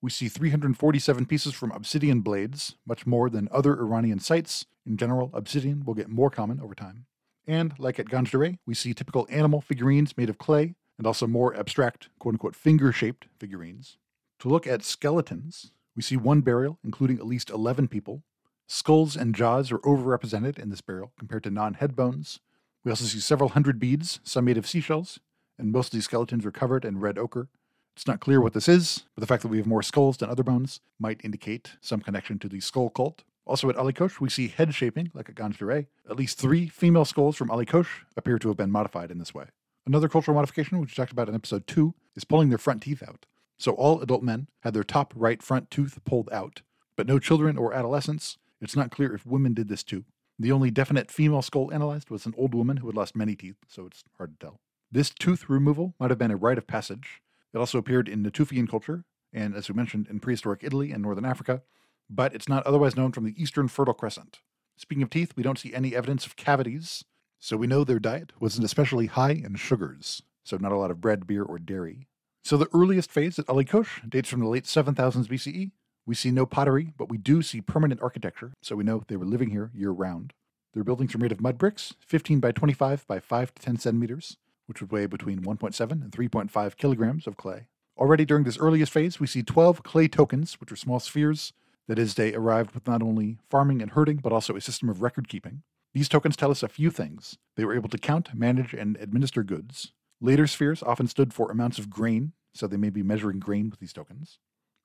We see 347 pieces from obsidian blades, much more than other Iranian sites. In general, obsidian will get more common over time. And, like at Ganj Dareh, we see typical animal figurines made of clay, and also more abstract, quote unquote, finger shaped figurines. To look at skeletons, we see one burial including at least 11 people, Skulls and jaws are overrepresented in this burial compared to non head bones. We also see several hundred beads, some made of seashells, and most of these skeletons are covered in red ochre. It's not clear what this is, but the fact that we have more skulls than other bones might indicate some connection to the skull cult. Also at Ali Kosh, we see head shaping, like at Ganj Dareh. At least three female skulls from Ali Kosh appear to have been modified in this way. Another cultural modification, which we talked about in episode 2, is pulling their front teeth out. So all adult men had their top right front tooth pulled out, but no children or adolescents, it's not clear if women did this too. The only definite female skull analyzed was an old woman who had lost many teeth, so it's hard to tell. This tooth removal might have been a rite of passage. It also appeared in Natufian culture, and as we mentioned, in prehistoric Italy and northern Africa, but it's not otherwise known from the eastern Fertile Crescent. Speaking of teeth, we don't see any evidence of cavities, so we know their diet wasn't especially high in sugars, so not a lot of bread, beer, or dairy. So the earliest phase at Ali Kosh dates from the late 7000s BCE. We see no pottery, but we do see permanent architecture, so we know they were living here year round. Their buildings are made of mud bricks, 15 by 25 by 5 to 10 centimeters, which would weigh between 1.7 and 3.5 kilograms of clay. Already during this earliest phase, we see 12 clay tokens, which are small spheres. That is, they arrived with not only farming and herding, but also a system of record keeping. These tokens tell us a few things. They were able to count, manage, and administer goods. Later spheres often stood for amounts of grain, so they may be measuring grain with these tokens.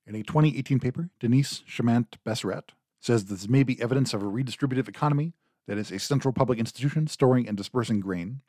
In a 2018 paper, Denise Schmandt-Besserat says this may be evidence of a redistributive economy, that is, a central public institution storing and dispersing grain,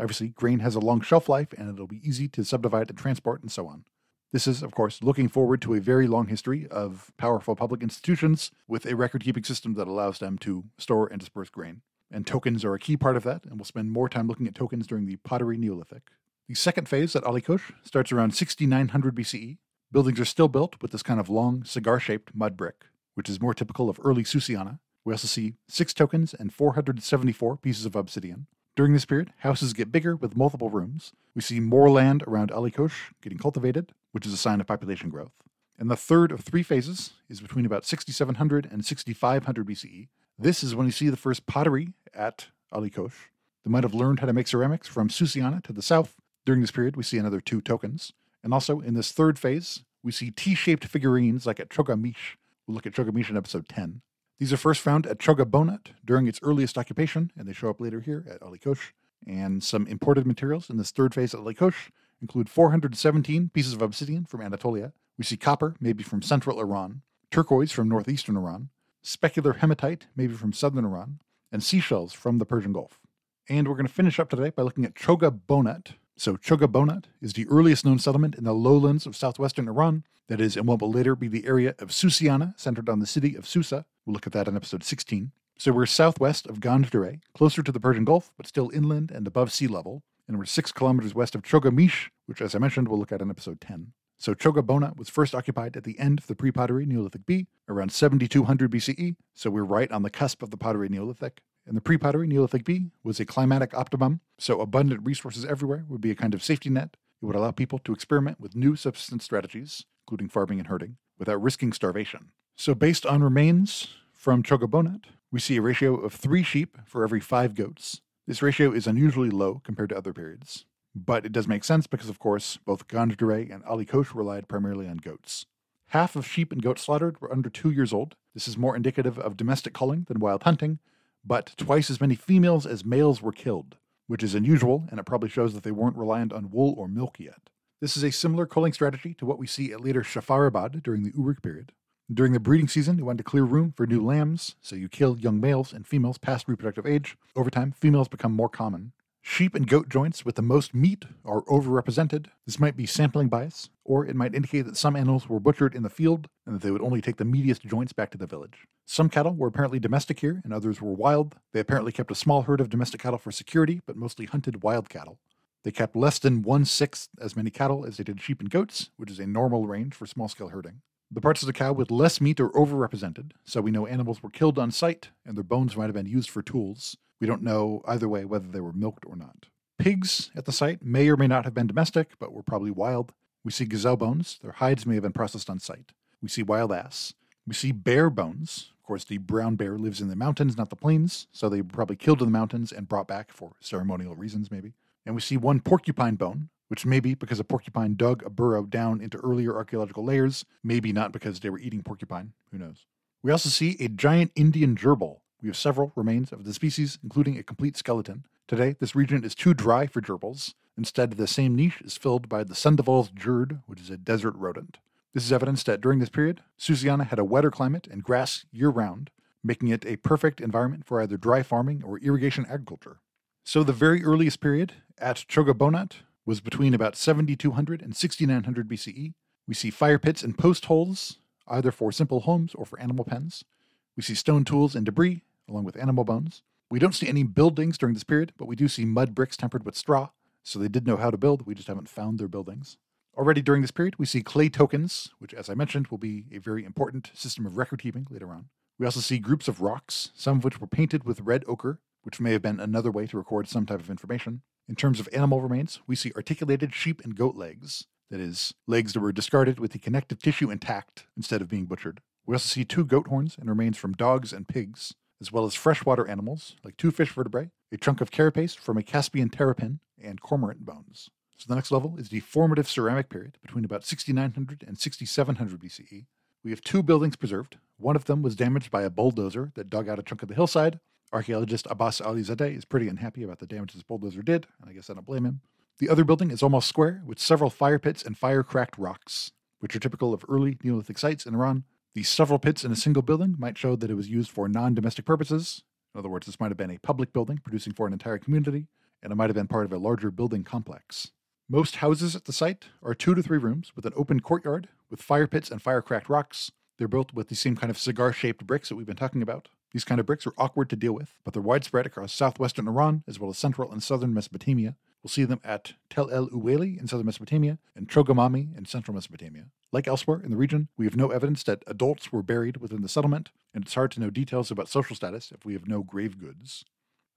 Obviously, grain has a long shelf life and it'll be easy to subdivide and transport and so on. This is, of course, looking forward to a very long history of powerful public institutions with a record keeping system that allows them to store and disperse grain. And tokens are a key part of that, and we'll spend more time looking at tokens during the Pottery Neolithic. The second phase at Ali Kosh starts around 6900 BCE. Buildings are still built with this kind of long, cigar shaped mud brick, which is more typical of early Susiana. We also see six tokens and 474 pieces of obsidian. During this period, houses get bigger with multiple rooms. We see more land around Ali Kosh getting cultivated, which is a sign of population growth. And the third of three phases is between about 6700 and 6500 BCE. This is when you see the first pottery at Ali Kosh. They might have learned how to make ceramics from Susiana to the south. During this period, we see another two tokens. And also in this third phase, we see T shaped figurines like at Chogha Mish. We'll look at Chogha Mish in episode 10. These are first found at Chogha Bonut during its earliest occupation, and they show up later here at Ali Kosh. And some imported materials in this third phase at Ali Kosh include 417 pieces of obsidian from Anatolia. We see copper, maybe from central Iran, turquoise from northeastern Iran, specular hematite, maybe from southern Iran, and seashells from the Persian Gulf. And we're going to finish up today by looking at Chogha Bonut. So Chogha Bonut is the earliest known settlement in the lowlands of southwestern Iran. That is, in what will later be the area of Susiana, centered on the city of Susa, We'll look at that in episode 16. So we're southwest of Ganj closer to the Persian Gulf, but still inland and above sea level. And we're six kilometers west of Chogha Mish, which, as I mentioned, we'll look at in episode 10. So Chogabona was first occupied at the end of the pre-pottery Neolithic B, around 7200 BCE. So we're right on the cusp of the pottery Neolithic. And the pre-pottery Neolithic B was a climatic optimum, so abundant resources everywhere would be a kind of safety net. It would allow people to experiment with new subsistence strategies, including farming and herding, without risking starvation. So, based on remains from Chogha Bonut, we see a ratio of three sheep for every five goats. This ratio is unusually low compared to other periods, but it does make sense because, of course, both Ganj and Ali Kosh relied primarily on goats. Half of sheep and goats slaughtered were under two years old. This is more indicative of domestic culling than wild hunting, but twice as many females as males were killed, which is unusual, and it probably shows that they weren't reliant on wool or milk yet. This is a similar culling strategy to what we see at later Sharafabad during the Uruk period. During the breeding season, you want to clear room for new lambs, so you kill young males and females past reproductive age. Over time, females become more common. Sheep and goat joints with the most meat are overrepresented. This might be sampling bias, or it might indicate that some animals were butchered in the field and that they would only take the meatiest joints back to the village. Some cattle were apparently domestic here, and others were wild. They apparently kept a small herd of domestic cattle for security, but mostly hunted wild cattle. They kept less than one sixth as many cattle as they did sheep and goats, which is a normal range for small scale herding. The parts of the cow with less meat are overrepresented, so we know animals were killed on site and their bones might have been used for tools. We don't know either way whether they were milked or not. Pigs at the site may or may not have been domestic, but were probably wild. We see gazelle bones, their hides may have been processed on site. We see wild ass. We see bear bones. Of course, the brown bear lives in the mountains, not the plains, so they were probably killed in the mountains and brought back for ceremonial reasons, maybe. And we see one porcupine bone, which may be because a porcupine dug a burrow down into earlier archaeological layers, maybe not because they were eating porcupine, who knows. We also see a giant Indian gerbil. We have several remains of the species, including a complete skeleton. Today, this region is too dry for gerbils. Instead, the same niche is filled by the Sundevall's jird, which is a desert rodent. This is evidence that during this period, Susiana had a wetter climate and grass year round, making it a perfect environment for either dry farming or irrigation agriculture. So, the very earliest period at Chogha Bonut was between about 7200 and 6900 BCE. We see fire pits and post holes, either for simple homes or for animal pens. We see stone tools and debris, along with animal bones. We don't see any buildings during this period, but we do see mud bricks tempered with straw. so they did know how to build, we just haven't found their buildings. Already during this period, we see clay tokens, which, as I mentioned, will be a very important system of record keeping later on. We also see groups of rocks, some of which were painted with red ochre, which may have been another way to record some type of information. In terms of animal remains, we see articulated sheep and goat legs, that is, legs that were discarded with the connective tissue intact instead of being butchered. We also see two goat horns and remains from dogs and pigs, as well as freshwater animals like two fish vertebrae, a chunk of carapace from a Caspian terrapin, and cormorant bones. So the next level is the formative ceramic period between about 6900 and 6700 BCE. We have two buildings preserved. One of them was damaged by a bulldozer that dug out a chunk of the hillside. Archaeologist Abbas Alizadeh is pretty unhappy about the damage this bulldozer did, and I guess I don't blame him. The other building is almost square, with several fire pits and fire cracked rocks, which are typical of early Neolithic sites in Iran. These several pits in a single building might show that it was used for non domestic purposes. In other words, this might have been a public building producing for an entire community, and it might have been part of a larger building complex. Most houses at the site are two to three rooms with an open courtyard with fire pits and fire cracked rocks. They're built with the same kind of cigar shaped bricks that we've been talking about. These kind of bricks are awkward to deal with, but they're widespread across southwestern Iran as well as central and southern Mesopotamia. We'll see them at Tell el-Oueili in southern Mesopotamia and Chogha Mami in central Mesopotamia. Like elsewhere in the region, we have no evidence that adults were buried within the settlement, and it's hard to know details about social status if we have no grave goods.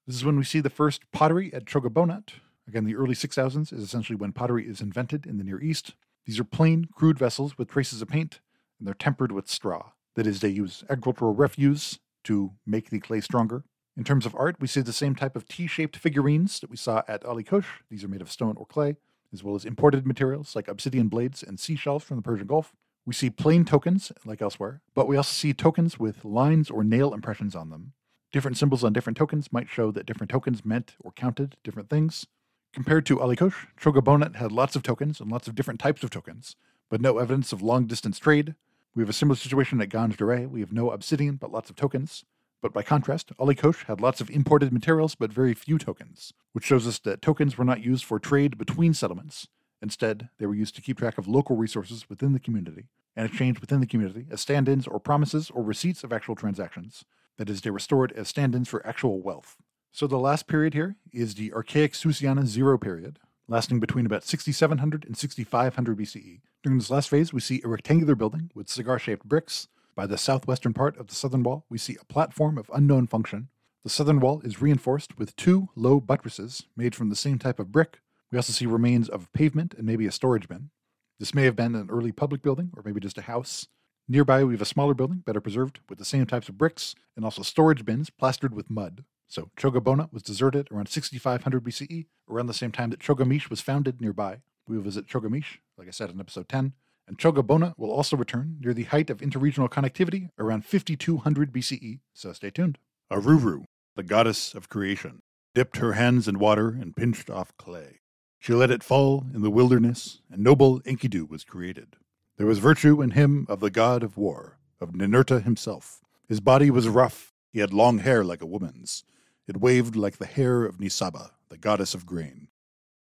This is when we see the first pottery at Chogha Bonut. Again, the early 6000s is essentially when pottery is invented in the Near East. These are plain, crude vessels with traces of paint, and they're tempered with straw. That is, they use agricultural refuse to make the clay stronger. In terms of art, we see the same type of T shaped figurines that we saw at Ali Kosh. These are made of stone or clay, as well as imported materials like obsidian blades and seashells from the Persian Gulf. We see plain tokens, like elsewhere, but we also see tokens with lines or nail impressions on them. Different symbols on different tokens might show that different tokens meant or counted different things. Compared to Ali Kosh, Chogha Bonut had lots of tokens and lots of different types of tokens, but no evidence of long distance trade. We have a similar situation at Ganj Dareh. We have no obsidian, but lots of tokens. But by contrast, Ali Kosh had lots of imported materials but very few tokens, which shows us that tokens were not used for trade between settlements. Instead, they were used to keep track of local resources within the community and exchanged within the community as stand ins or promises or receipts of actual transactions. That is, they were stored as stand ins for actual wealth. So the last period here is the Archaic Susiana Zero period, lasting between about 6700 and 6500 BCE. During this last phase, we see a rectangular building with cigar shaped bricks by the southwestern part of the southern wall, we see a platform of unknown function. The southern wall is reinforced with two low buttresses made from the same type of brick. We also see remains of pavement and maybe a storage bin. This may have been an early public building or maybe just a house. Nearby, we have a smaller building, better preserved, with the same types of bricks and also storage bins plastered with mud. So Chogabona was deserted around 6500 BCE, around the same time that Chogha Mish was founded nearby. We will visit Chogha Mish, like I said in episode 10, and Chogobona will also return near the height of interregional connectivity around 5200 BCE, so stay tuned. Aruru, the goddess of creation, dipped her hands in water and pinched off clay. She let it fall in the wilderness, and noble Enkidu was created. There was virtue in him of the god of war, of Ninurta himself. His body was rough, he had long hair like a woman's. It waved like the hair of Nisaba, the goddess of grain.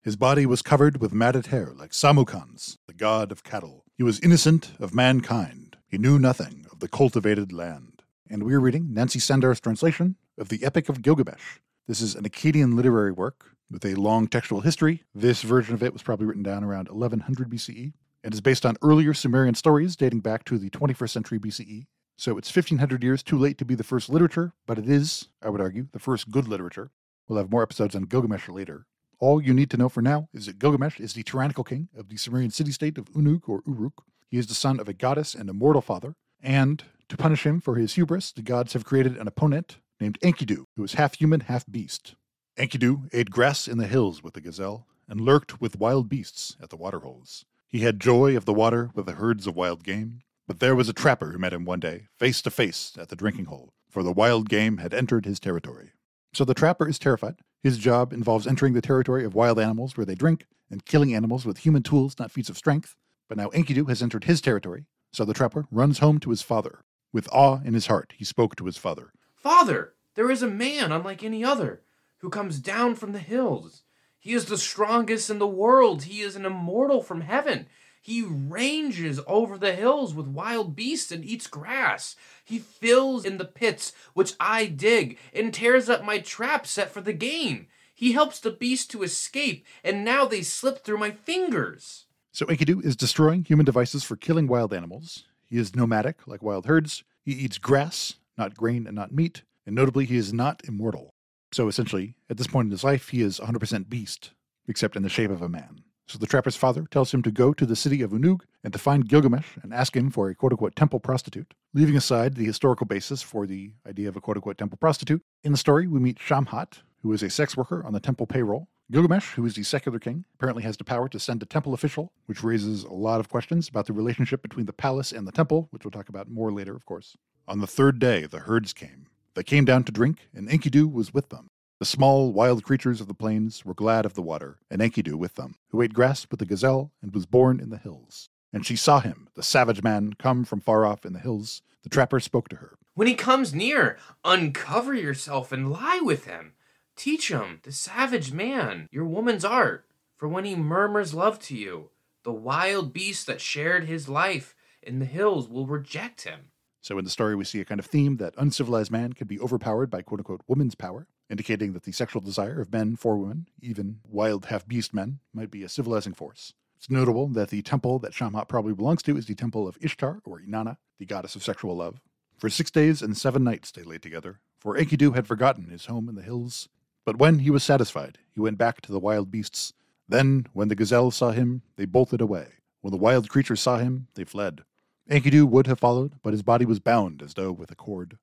His body was covered with matted hair like Samuqan's, the god of cattle. He was innocent of mankind. He knew nothing of the cultivated land. And we're reading Nancy Sandars' translation of the Epic of Gilgamesh. This is an Akkadian literary work with a long textual history. This version of it was probably written down around 1100 BCE and is based on earlier Sumerian stories dating back to the 21st century BCE. So it's 1500 years too late to be the first literature, but it is, I would argue, the first good literature. We'll have more episodes on Gilgamesh later. All you need to know for now is that Gilgamesh is the tyrannical king of the Sumerian city state of Unuk or Uruk. He is the son of a goddess and a mortal father, and to punish him for his hubris, the gods have created an opponent named Enkidu, who is half human, half beast. Enkidu ate grass in the hills with the gazelle and lurked with wild beasts at the waterholes. He had joy of the water with the herds of wild game, but there was a trapper who met him one day, face to face, at the drinking hole, for the wild game had entered his territory. So the trapper is terrified. His job involves entering the territory of wild animals where they drink and killing animals with human tools, not feats of strength. But now Enkidu has entered his territory, so the trapper runs home to his father. With awe in his heart, he spoke to his father. Father, there is a man unlike any other who comes down from the hills. He is the strongest in the world. He is an immortal from heaven. He ranges over the hills with wild beasts and eats grass. He fills in the pits which I dig and tears up my traps set for the game. He helps the beast to escape, and now they slip through my fingers. So Enkidu is destroying human devices for killing wild animals. He is nomadic, like wild herds. He eats grass, not grain and not meat. And notably, he is not immortal. So essentially, at this point in his life, he is 100% beast, except in the shape of a man. So the trapper's father tells him to go to the city of Unug and to find Gilgamesh and ask him for a quote unquote temple prostitute. Leaving aside the historical basis for the idea of a quote unquote temple prostitute, in the story we meet Shamhat, who is a sex worker on the temple payroll. Gilgamesh, who is the secular king, apparently has the power to send a temple official, which raises a lot of questions about the relationship between the palace and the temple, which we'll talk about more later, of course. On the third day, the herds came. They came down to drink, and Enkidu was with them. The small, wild creatures of the plains were glad of the water, and Enkidu with them, who ate grass with the gazelle and was born in the hills. And she saw him, the savage man, come from far off in the hills. The trapper spoke to her. When he comes near, uncover yourself and lie with him. Teach him, the savage man, your woman's art. For when he murmurs love to you, the wild beast that shared his life in the hills will reject him. So in the story, we see a kind of theme that uncivilized man can be overpowered by quote unquote woman's power, indicating that the sexual desire of men for women, even wild half beast men, might be a civilizing force. It's notable that the temple that Shamhat probably belongs to is the temple of Ishtar, or Inanna, the goddess of sexual love. For six days and seven nights they lay together, for Enkidu had forgotten his home in the hills. But when he was satisfied, he went back to the wild beasts. Then, when the gazelles saw him, they bolted away. When the wild creatures saw him, they fled. Enkidu would have followed, but his body was bound as though with a cord.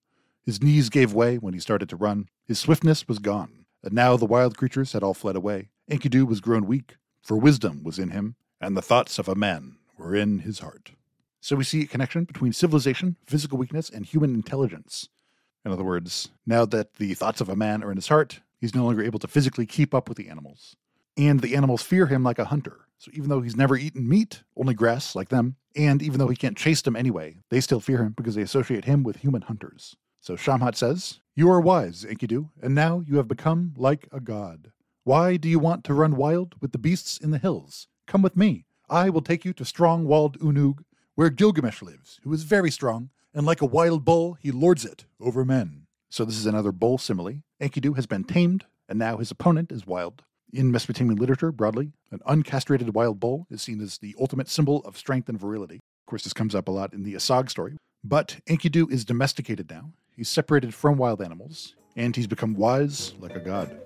His knees gave way when he started to run. His swiftness was gone, and now the wild creatures had all fled away. Enkidu was grown weak, for wisdom was in him, and the thoughts of a man were in his heart. So we see a connection between civilization, physical weakness, and human intelligence. In other words, now that the thoughts of a man are in his heart, he's no longer able to physically keep up with the animals. And the animals fear him like a hunter. So even though he's never eaten meat, only grass like them, and even though he can't chase them anyway, they still fear him because they associate him with human hunters. So Shamhat says, You are wise, Enkidu, and now you have become like a god. Why do you want to run wild with the beasts in the hills? Come with me. I will take you to strong walled Unug, where Gilgamesh lives, who is very strong, and like a wild bull, he lords it over men. So this is another bull simile. Enkidu has been tamed, and now his opponent is wild. In Mesopotamian literature, broadly, an uncastrated wild bull is seen as the ultimate symbol of strength and virility. Of course, this comes up a lot in the Asag story. But Enkidu is domesticated now. He's separated from wild animals, and he's become wise like a god.